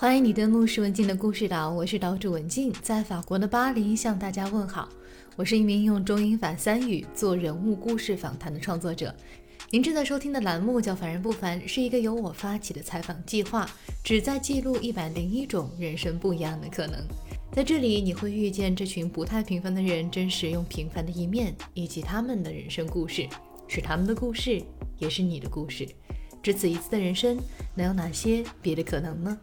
欢迎你登录石文静的故事岛，我是岛主文静，在法国的巴黎向大家问好。我是一名用中英法三语做人物故事访谈的创作者。您正在收听的栏目叫《凡人不凡》，是一个由我发起的采访计划，旨在记录一百零一种人生不一样的可能。在这里，你会遇见这群不太平凡的人真实又平凡的一面，以及他们的人生故事，是他们的故事，也是你的故事。只此一次的人生，能有哪些别的可能呢？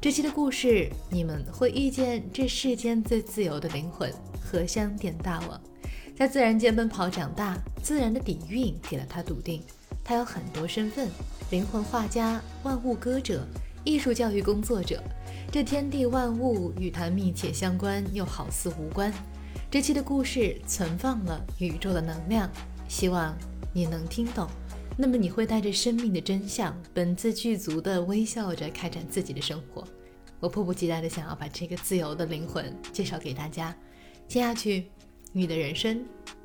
这期的故事，你们会遇见这世间最自由的灵魂——荷香点大王。在自然界奔跑长大，自然的底蕴给了他笃定。他有很多身份：灵魂画家、万物歌者、艺术教育工作者。这天地万物与他密切相关，又好似无关。这期的故事存放了宇宙的能量，希望你能听懂。那么你会带着生命的真相，本自具足地微笑着开展自己的生活。我迫不及待地想要把这个自由的灵魂介绍给大家。接下去，你的人生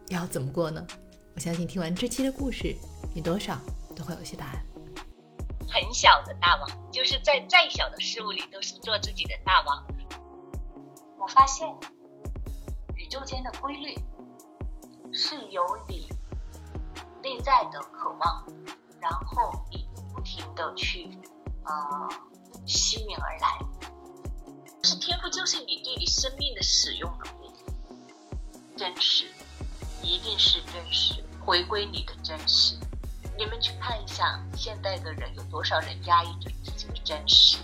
要怎么过呢？我相信听完这期的故事，你多少都会有些答案。很小的大王，就是在再小的事物里都是做自己的大王。我发现，宇宙间的规律是由你。内在的渴望，然后你不停的去，呃，吸引而来。是天赋，就是你对你生命的使用能力。真实，一定是真实，回归你的真实。你们去看一下，现代的人有多少人压抑着自己的真实？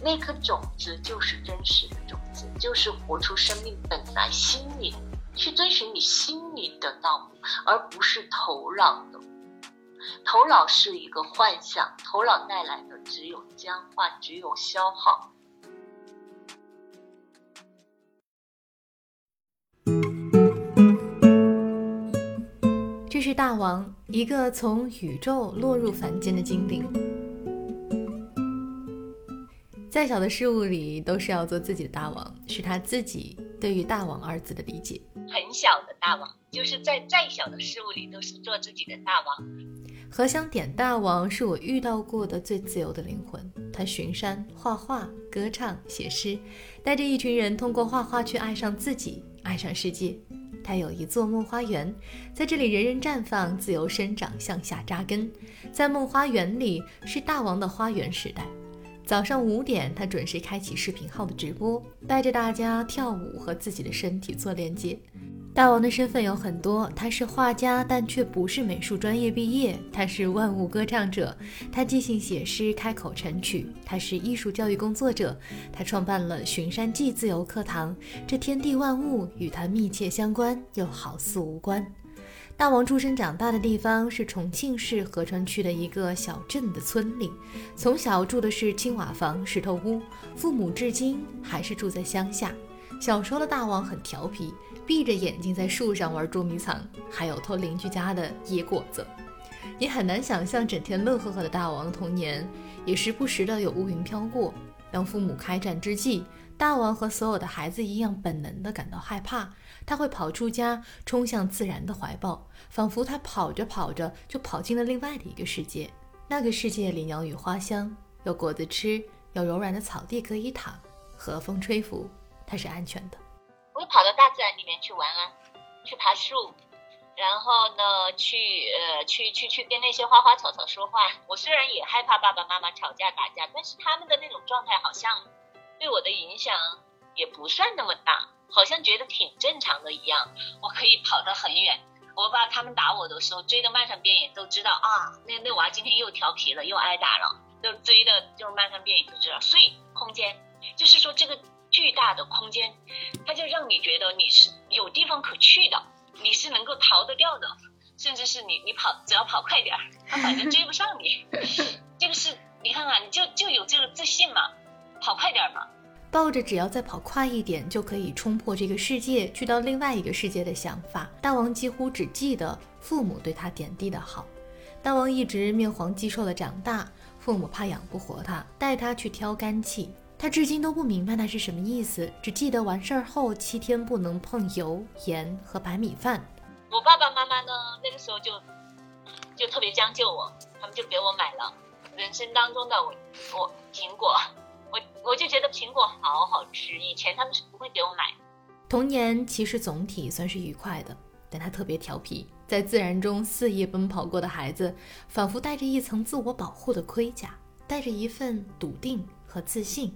那颗种子就是真实的种子，就是活出生命本来心灵。去追寻你心里的道路，而不是头脑的。头脑是一个幻象，头脑带来的只有僵化，只有消耗。这是大王，一个从宇宙落入凡间的精灵。再小的事物里，都是要做自己的大王，是他自己对于“大王”二字的理解。很小的大王，就是在再小的事物里都是做自己的大王。荷香点大王是我遇到过的最自由的灵魂。他巡山、画画、歌唱、写诗，带着一群人通过画画去爱上自己，爱上世界。他有一座梦花园，在这里人人绽放，自由生长，向下扎根。在梦花园里是大王的花园时代。早上五点，他准时开启视频号的直播，带着大家跳舞和自己的身体做连接。大王的身份有很多，他是画家，但却不是美术专业毕业；他是万物歌唱者，他即兴写诗，开口成曲；他是艺术教育工作者，他创办了巡山记自由课堂。这天地万物与他密切相关，又好似无关。大王出生长大的地方是重庆市合川区的一个小镇的村里，从小住的是青瓦房、石头屋，父母至今还是住在乡下。小时候的大王很调皮，闭着眼睛在树上玩捉迷藏，还有偷邻居家的野果子。你很难想象整天乐呵呵的大王童年，也时不时的有乌云飘过。当父母开战之际，大王和所有的孩子一样，本能的感到害怕。他会跑出家，冲向自然的怀抱，仿佛他跑着跑着就跑进了另外的一个世界。那个世界里鸟语花香，有果子吃，有柔软的草地可以躺，和风吹拂，他是安全的。我会跑到大自然里面去玩啊，去爬树，然后呢，去呃，去去去跟那些花花草草说话。我虽然也害怕爸爸妈妈吵架打架，但是他们的那种状态好像对我的影响也不算那么大。好像觉得挺正常的一样，我可以跑得很远。我爸他们打我的时候，追得漫山遍野，都知道啊，那那娃今天又调皮了，又挨打了，就追的就漫山遍野都知道。所以空间就是说这个巨大的空间，它就让你觉得你是有地方可去的，你是能够逃得掉的，甚至是你你跑只要跑快点儿，他反正追不上你。这个是你看看，你就就有这个自信嘛，跑快点嘛。抱着只要再跑快一点就可以冲破这个世界，去到另外一个世界的想法，大王几乎只记得父母对他点滴的好。大王一直面黄肌瘦的长大，父母怕养不活他，带他去挑干气。他至今都不明白那是什么意思，只记得完事儿后七天不能碰油盐和白米饭。我爸爸妈妈呢，那个时候就就特别将就我，他们就给我买了人生当中的我我苹果。我我就觉得苹果好好吃，以前他们是不会给我买。童年其实总体算是愉快的，但他特别调皮，在自然中肆意奔跑过的孩子，仿佛带着一层自我保护的盔甲，带着一份笃定和自信。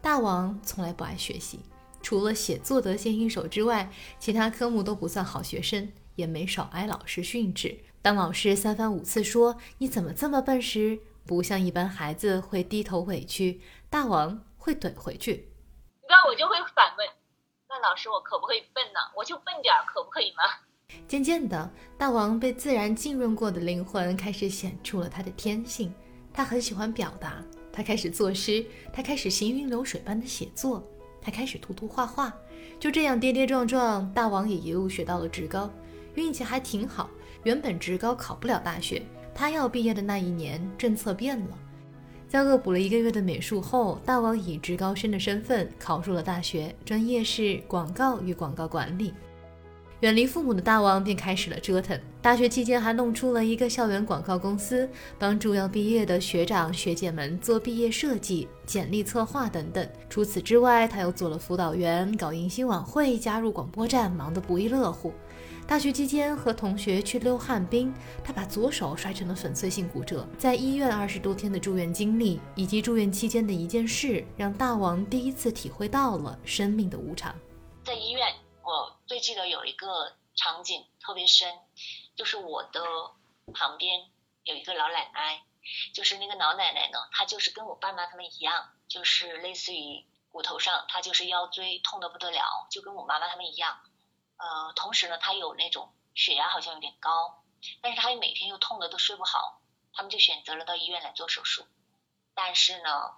大王从来不爱学习，除了写作得心应手之外，其他科目都不算好学生，也没少挨老师训斥。当老师三番五次说“你怎么这么笨”时，不像一般孩子会低头委屈，大王会怼回去。那我就会反问。那老师，我可不可以笨呢？我就笨点儿，可不可以吗？渐渐的，大王被自然浸润过的灵魂开始显出了他的天性。他很喜欢表达，他开始作诗，他开始行云流水般的写作，他开始涂涂画画。就这样跌跌撞撞，大王也一路学到了职高，运气还挺好。原本职高考不了大学，他要毕业的那一年，政策变了。在恶补了一个月的美术后，大王以职高生的身份考入了大学，专业是广告与广告管理。远离父母的大王便开始了折腾。大学期间还弄出了一个校园广告公司，帮助要毕业的学长学姐们做毕业设计、简历策划等等。除此之外，他又做了辅导员，搞迎新晚会，加入广播站，忙得不亦乐乎。大学期间和同学去溜旱冰，他把左手摔成了粉碎性骨折。在医院二十多天的住院经历，以及住院期间的一件事，让大王第一次体会到了生命的无常。在医院，我最记得有一个场景特别深，就是我的旁边有一个老奶奶，就是那个老奶奶呢，她就是跟我爸妈他们一样，就是类似于骨头上，她就是腰椎痛得不得了，就跟我妈妈他们一样。呃，同时呢，他有那种血压好像有点高，但是他每天又痛的都睡不好，他们就选择了到医院来做手术。但是呢，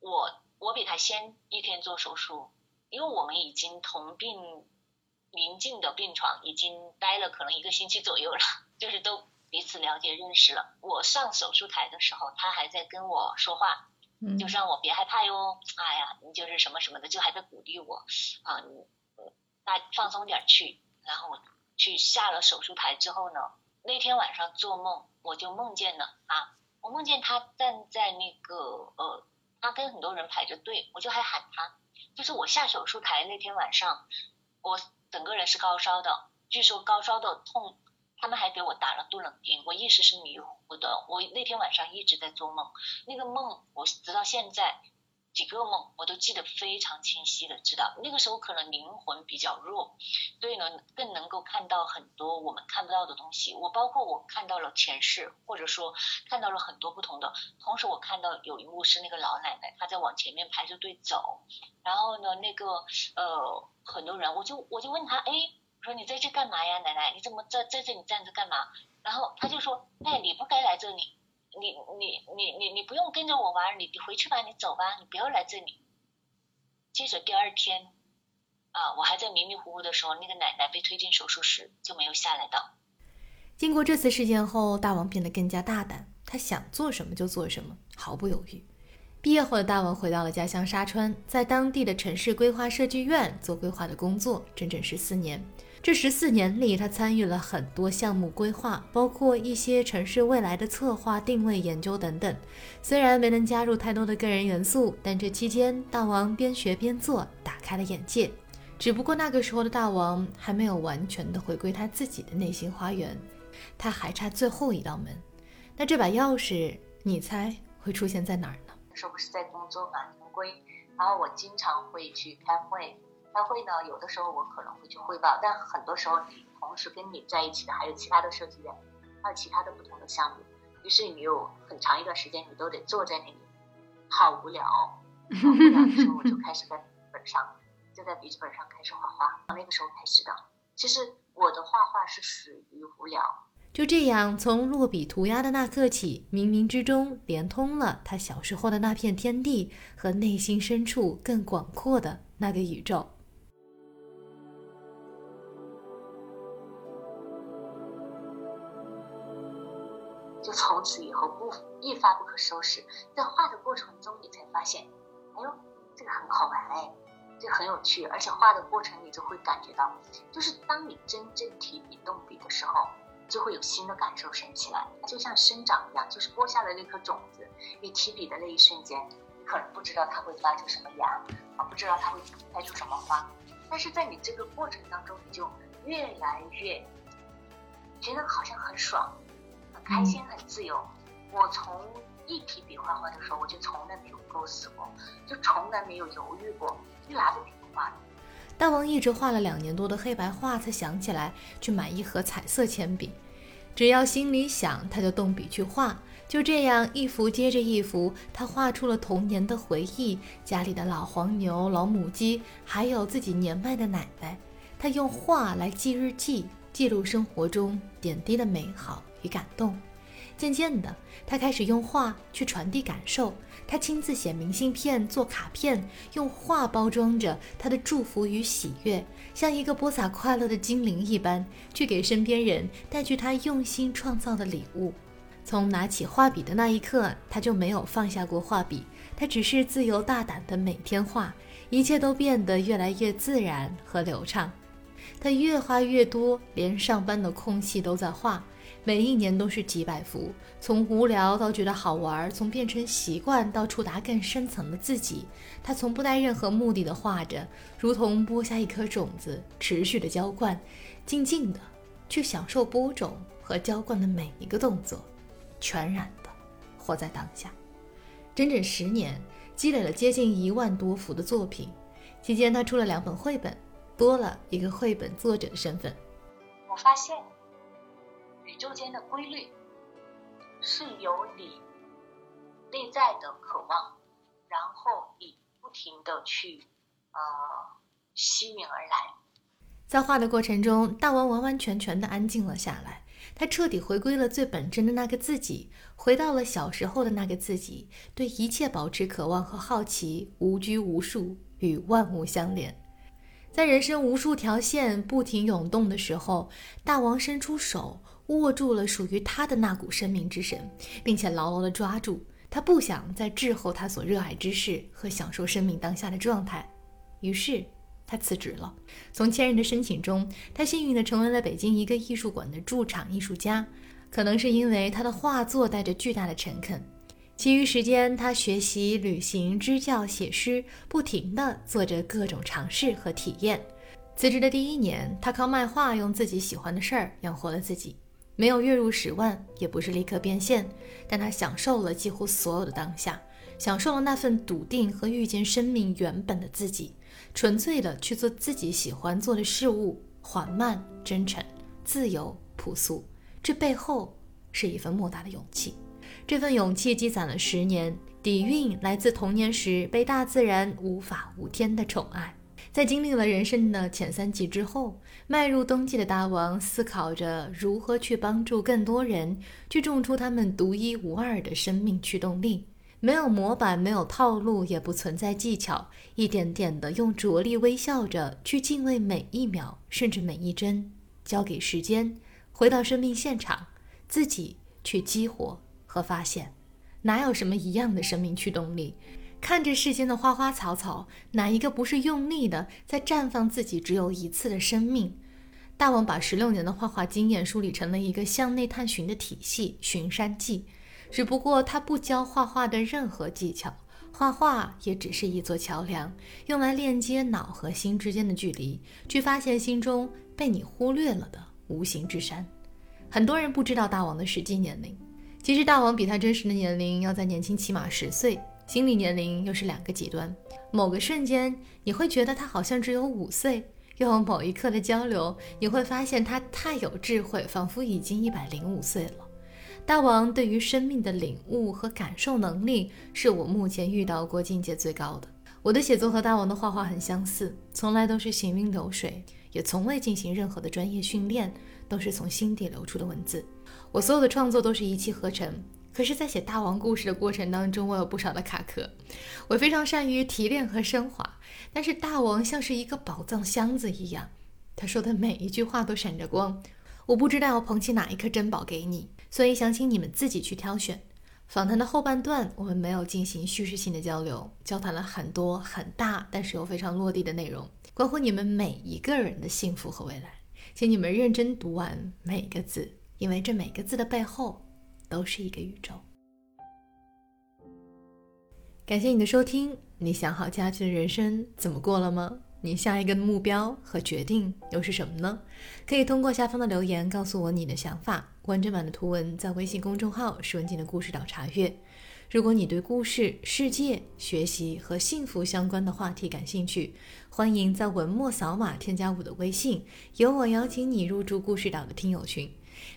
我我比他先一天做手术，因为我们已经同病临近的病床已经待了可能一个星期左右了，就是都彼此了解认识了。我上手术台的时候，他还在跟我说话，就是让我别害怕哟，哎呀，你就是什么什么的，就还在鼓励我啊。放松点去，然后去下了手术台之后呢，那天晚上做梦，我就梦见了啊，我梦见他站在那个呃，他跟很多人排着队，我就还喊他，就是我下手术台那天晚上，我整个人是高烧的，据说高烧的痛，他们还给我打了杜冷丁，我意识是迷糊的，我那天晚上一直在做梦，那个梦我直到现在。几个梦我都记得非常清晰的，知道那个时候可能灵魂比较弱，所以呢更能够看到很多我们看不到的东西。我包括我看到了前世，或者说看到了很多不同的。同时我看到有一幕是那个老奶奶她在往前面排着队走，然后呢那个呃很多人，我就我就问她，哎，我说你在这干嘛呀，奶奶你怎么在在这里站着干嘛？然后她就说，哎你不该来这里。你你你你你不用跟着我玩，你你回去吧，你走吧，你不要来这里。接着第二天，啊，我还在迷迷糊糊的时候，那个奶奶被推进手术室，就没有下来到。经过这次事件后，大王变得更加大胆，他想做什么就做什么，毫不犹豫。毕业后的大王回到了家乡沙川，在当地的城市规划设计院做规划的工作，整整十四年。这十四年里，他参与了很多项目规划，包括一些城市未来的策划、定位研究等等。虽然没能加入太多的个人元素，但这期间大王边学边做，打开了眼界。只不过那个时候的大王还没有完全的回归他自己的内心花园，他还差最后一道门。那这把钥匙，你猜会出现在哪儿呢？时候不是在工作嘛，常规，然后我经常会去开会。开会呢，有的时候我可能会去汇报，但很多时候你同时跟你在一起的还有其他的设计员，还有其他的不同的项目，于是你有很长一段时间你都得坐在那里，好无聊。好无聊的时候我就开始在本上，就在笔记本上开始画画。那个时候开始的，其实我的画画是属于无聊。就这样，从落笔涂鸦的那刻起，冥冥之中连通了他小时候的那片天地和内心深处更广阔的那个宇宙。就从此以后不一发不可收拾，在画的过程中，你才发现，哎呦，这个很好玩哎，这很有趣，而且画的过程你就会感觉到，就是当你真正提笔动笔的时候，就会有新的感受升起来，就像生长一样，就是播下的那颗种子，你提笔的那一瞬间，可能不知道它会发出什么芽啊，不知道它会开出什么花。但是在你这个过程当中，你就越来越觉得好像很爽、很开心、很自由。我从一提笔画画的时候，我就从来没有构思过，就从来没有犹豫过，一拿着笔画。大王一直画了两年多的黑白画，才想起来去买一盒彩色铅笔。只要心里想，他就动笔去画。就这样，一幅接着一幅，他画出了童年的回忆，家里的老黄牛、老母鸡，还有自己年迈的奶奶。他用画来记日记，记录生活中点滴的美好与感动。渐渐的，他开始用画去传递感受。他亲自写明信片、做卡片，用画包装着他的祝福与喜悦，像一个播撒快乐的精灵一般，去给身边人带去他用心创造的礼物。从拿起画笔的那一刻，他就没有放下过画笔。他只是自由大胆的每天画，一切都变得越来越自然和流畅。他越画越多，连上班的空隙都在画。每一年都是几百幅，从无聊到觉得好玩，从变成习惯到触达更深层的自己。他从不带任何目的的画着，如同播下一颗种子，持续的浇灌，静静的去享受播种和浇灌的每一个动作，全然的活在当下。整整十年，积累了接近一万多幅的作品。期间，他出了两本绘本，多了一个绘本作者的身份。我发现。宇宙间的规律是由你内在的渴望，然后你不停的去呃吸引而来。在画的过程中，大王完完全全的安静了下来，他彻底回归了最本真的那个自己，回到了小时候的那个自己，对一切保持渴望和好奇，无拘无束，与万物相连。在人生无数条线不停涌动的时候，大王伸出手。握住了属于他的那股生命之神，并且牢牢地抓住。他不想再滞后他所热爱之事和享受生命当下的状态，于是他辞职了。从千人的申请中，他幸运地成为了北京一个艺术馆的驻场艺术家。可能是因为他的画作带着巨大的诚恳，其余时间他学习、旅行、支教、写诗，不停地做着各种尝试和体验。辞职的第一年，他靠卖画，用自己喜欢的事儿养活了自己。没有月入十万，也不是立刻变现，但他享受了几乎所有的当下，享受了那份笃定和遇见生命原本的自己，纯粹的去做自己喜欢做的事物，缓慢、真诚、自由、朴素。这背后是一份莫大的勇气，这份勇气积攒了十年，底蕴来自童年时被大自然无法无天的宠爱。在经历了人生的前三季之后，迈入冬季的大王思考着如何去帮助更多人去种出他们独一无二的生命驱动力。没有模板，没有套路，也不存在技巧，一点点的用着力微笑着去敬畏每一秒，甚至每一帧，交给时间，回到生命现场，自己去激活和发现，哪有什么一样的生命驱动力？看着世间的花花草草，哪一个不是用力的在绽放自己只有一次的生命？大王把十六年的画画经验梳理成了一个向内探寻的体系——寻山记。只不过他不教画画的任何技巧，画画也只是一座桥梁，用来链接脑和心之间的距离，去发现心中被你忽略了的无形之山。很多人不知道大王的实际年龄，其实大王比他真实的年龄要再年轻起码十岁。心理年龄又是两个极端，某个瞬间你会觉得他好像只有五岁，又某一刻的交流，你会发现他太有智慧，仿佛已经一百零五岁了。大王对于生命的领悟和感受能力，是我目前遇到过境界最高的。我的写作和大王的画画很相似，从来都是行云流水，也从未进行任何的专业训练，都是从心底流出的文字。我所有的创作都是一气呵成。可是，在写大王故事的过程当中，我有不少的卡壳。我非常善于提炼和升华，但是大王像是一个宝藏箱子一样，他说的每一句话都闪着光。我不知道要捧起哪一颗珍宝给你，所以想请你们自己去挑选。访谈的后半段，我们没有进行叙事性的交流，交谈了很多很大，但是又非常落地的内容，关乎你们每一个人的幸福和未来。请你们认真读完每个字，因为这每个字的背后。都是一个宇宙。感谢你的收听。你想好假期的人生怎么过了吗？你下一个目标和决定又是什么呢？可以通过下方的留言告诉我你的想法。完整版的图文在微信公众号“是文静的故事岛”查阅。如果你对故事、世界、学习和幸福相关的话题感兴趣，欢迎在文末扫码添加我的微信，由我邀请你入驻故事岛的听友群。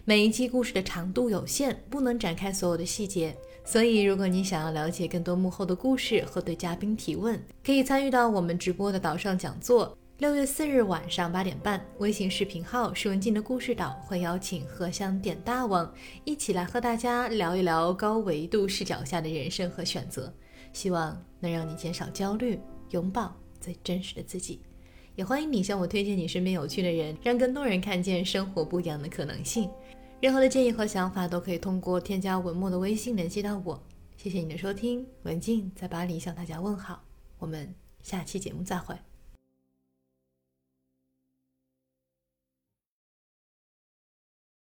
每一期故事的长度有限，不能展开所有的细节，所以如果你想要了解更多幕后的故事和对嘉宾提问，可以参与到我们直播的岛上讲座。六月四日晚上八点半，微信视频号“是文静的故事岛”会邀请荷香点大王一起来和大家聊一聊高维度视角下的人生和选择，希望能让你减少焦虑，拥抱最真实的自己。也欢迎你向我推荐你身边有趣的人，让更多人看见生活不一样的可能性。任何的建议和想法都可以通过添加文末的微信联系到我。谢谢你的收听，文静在巴黎向大家问好，我们下期节目再会。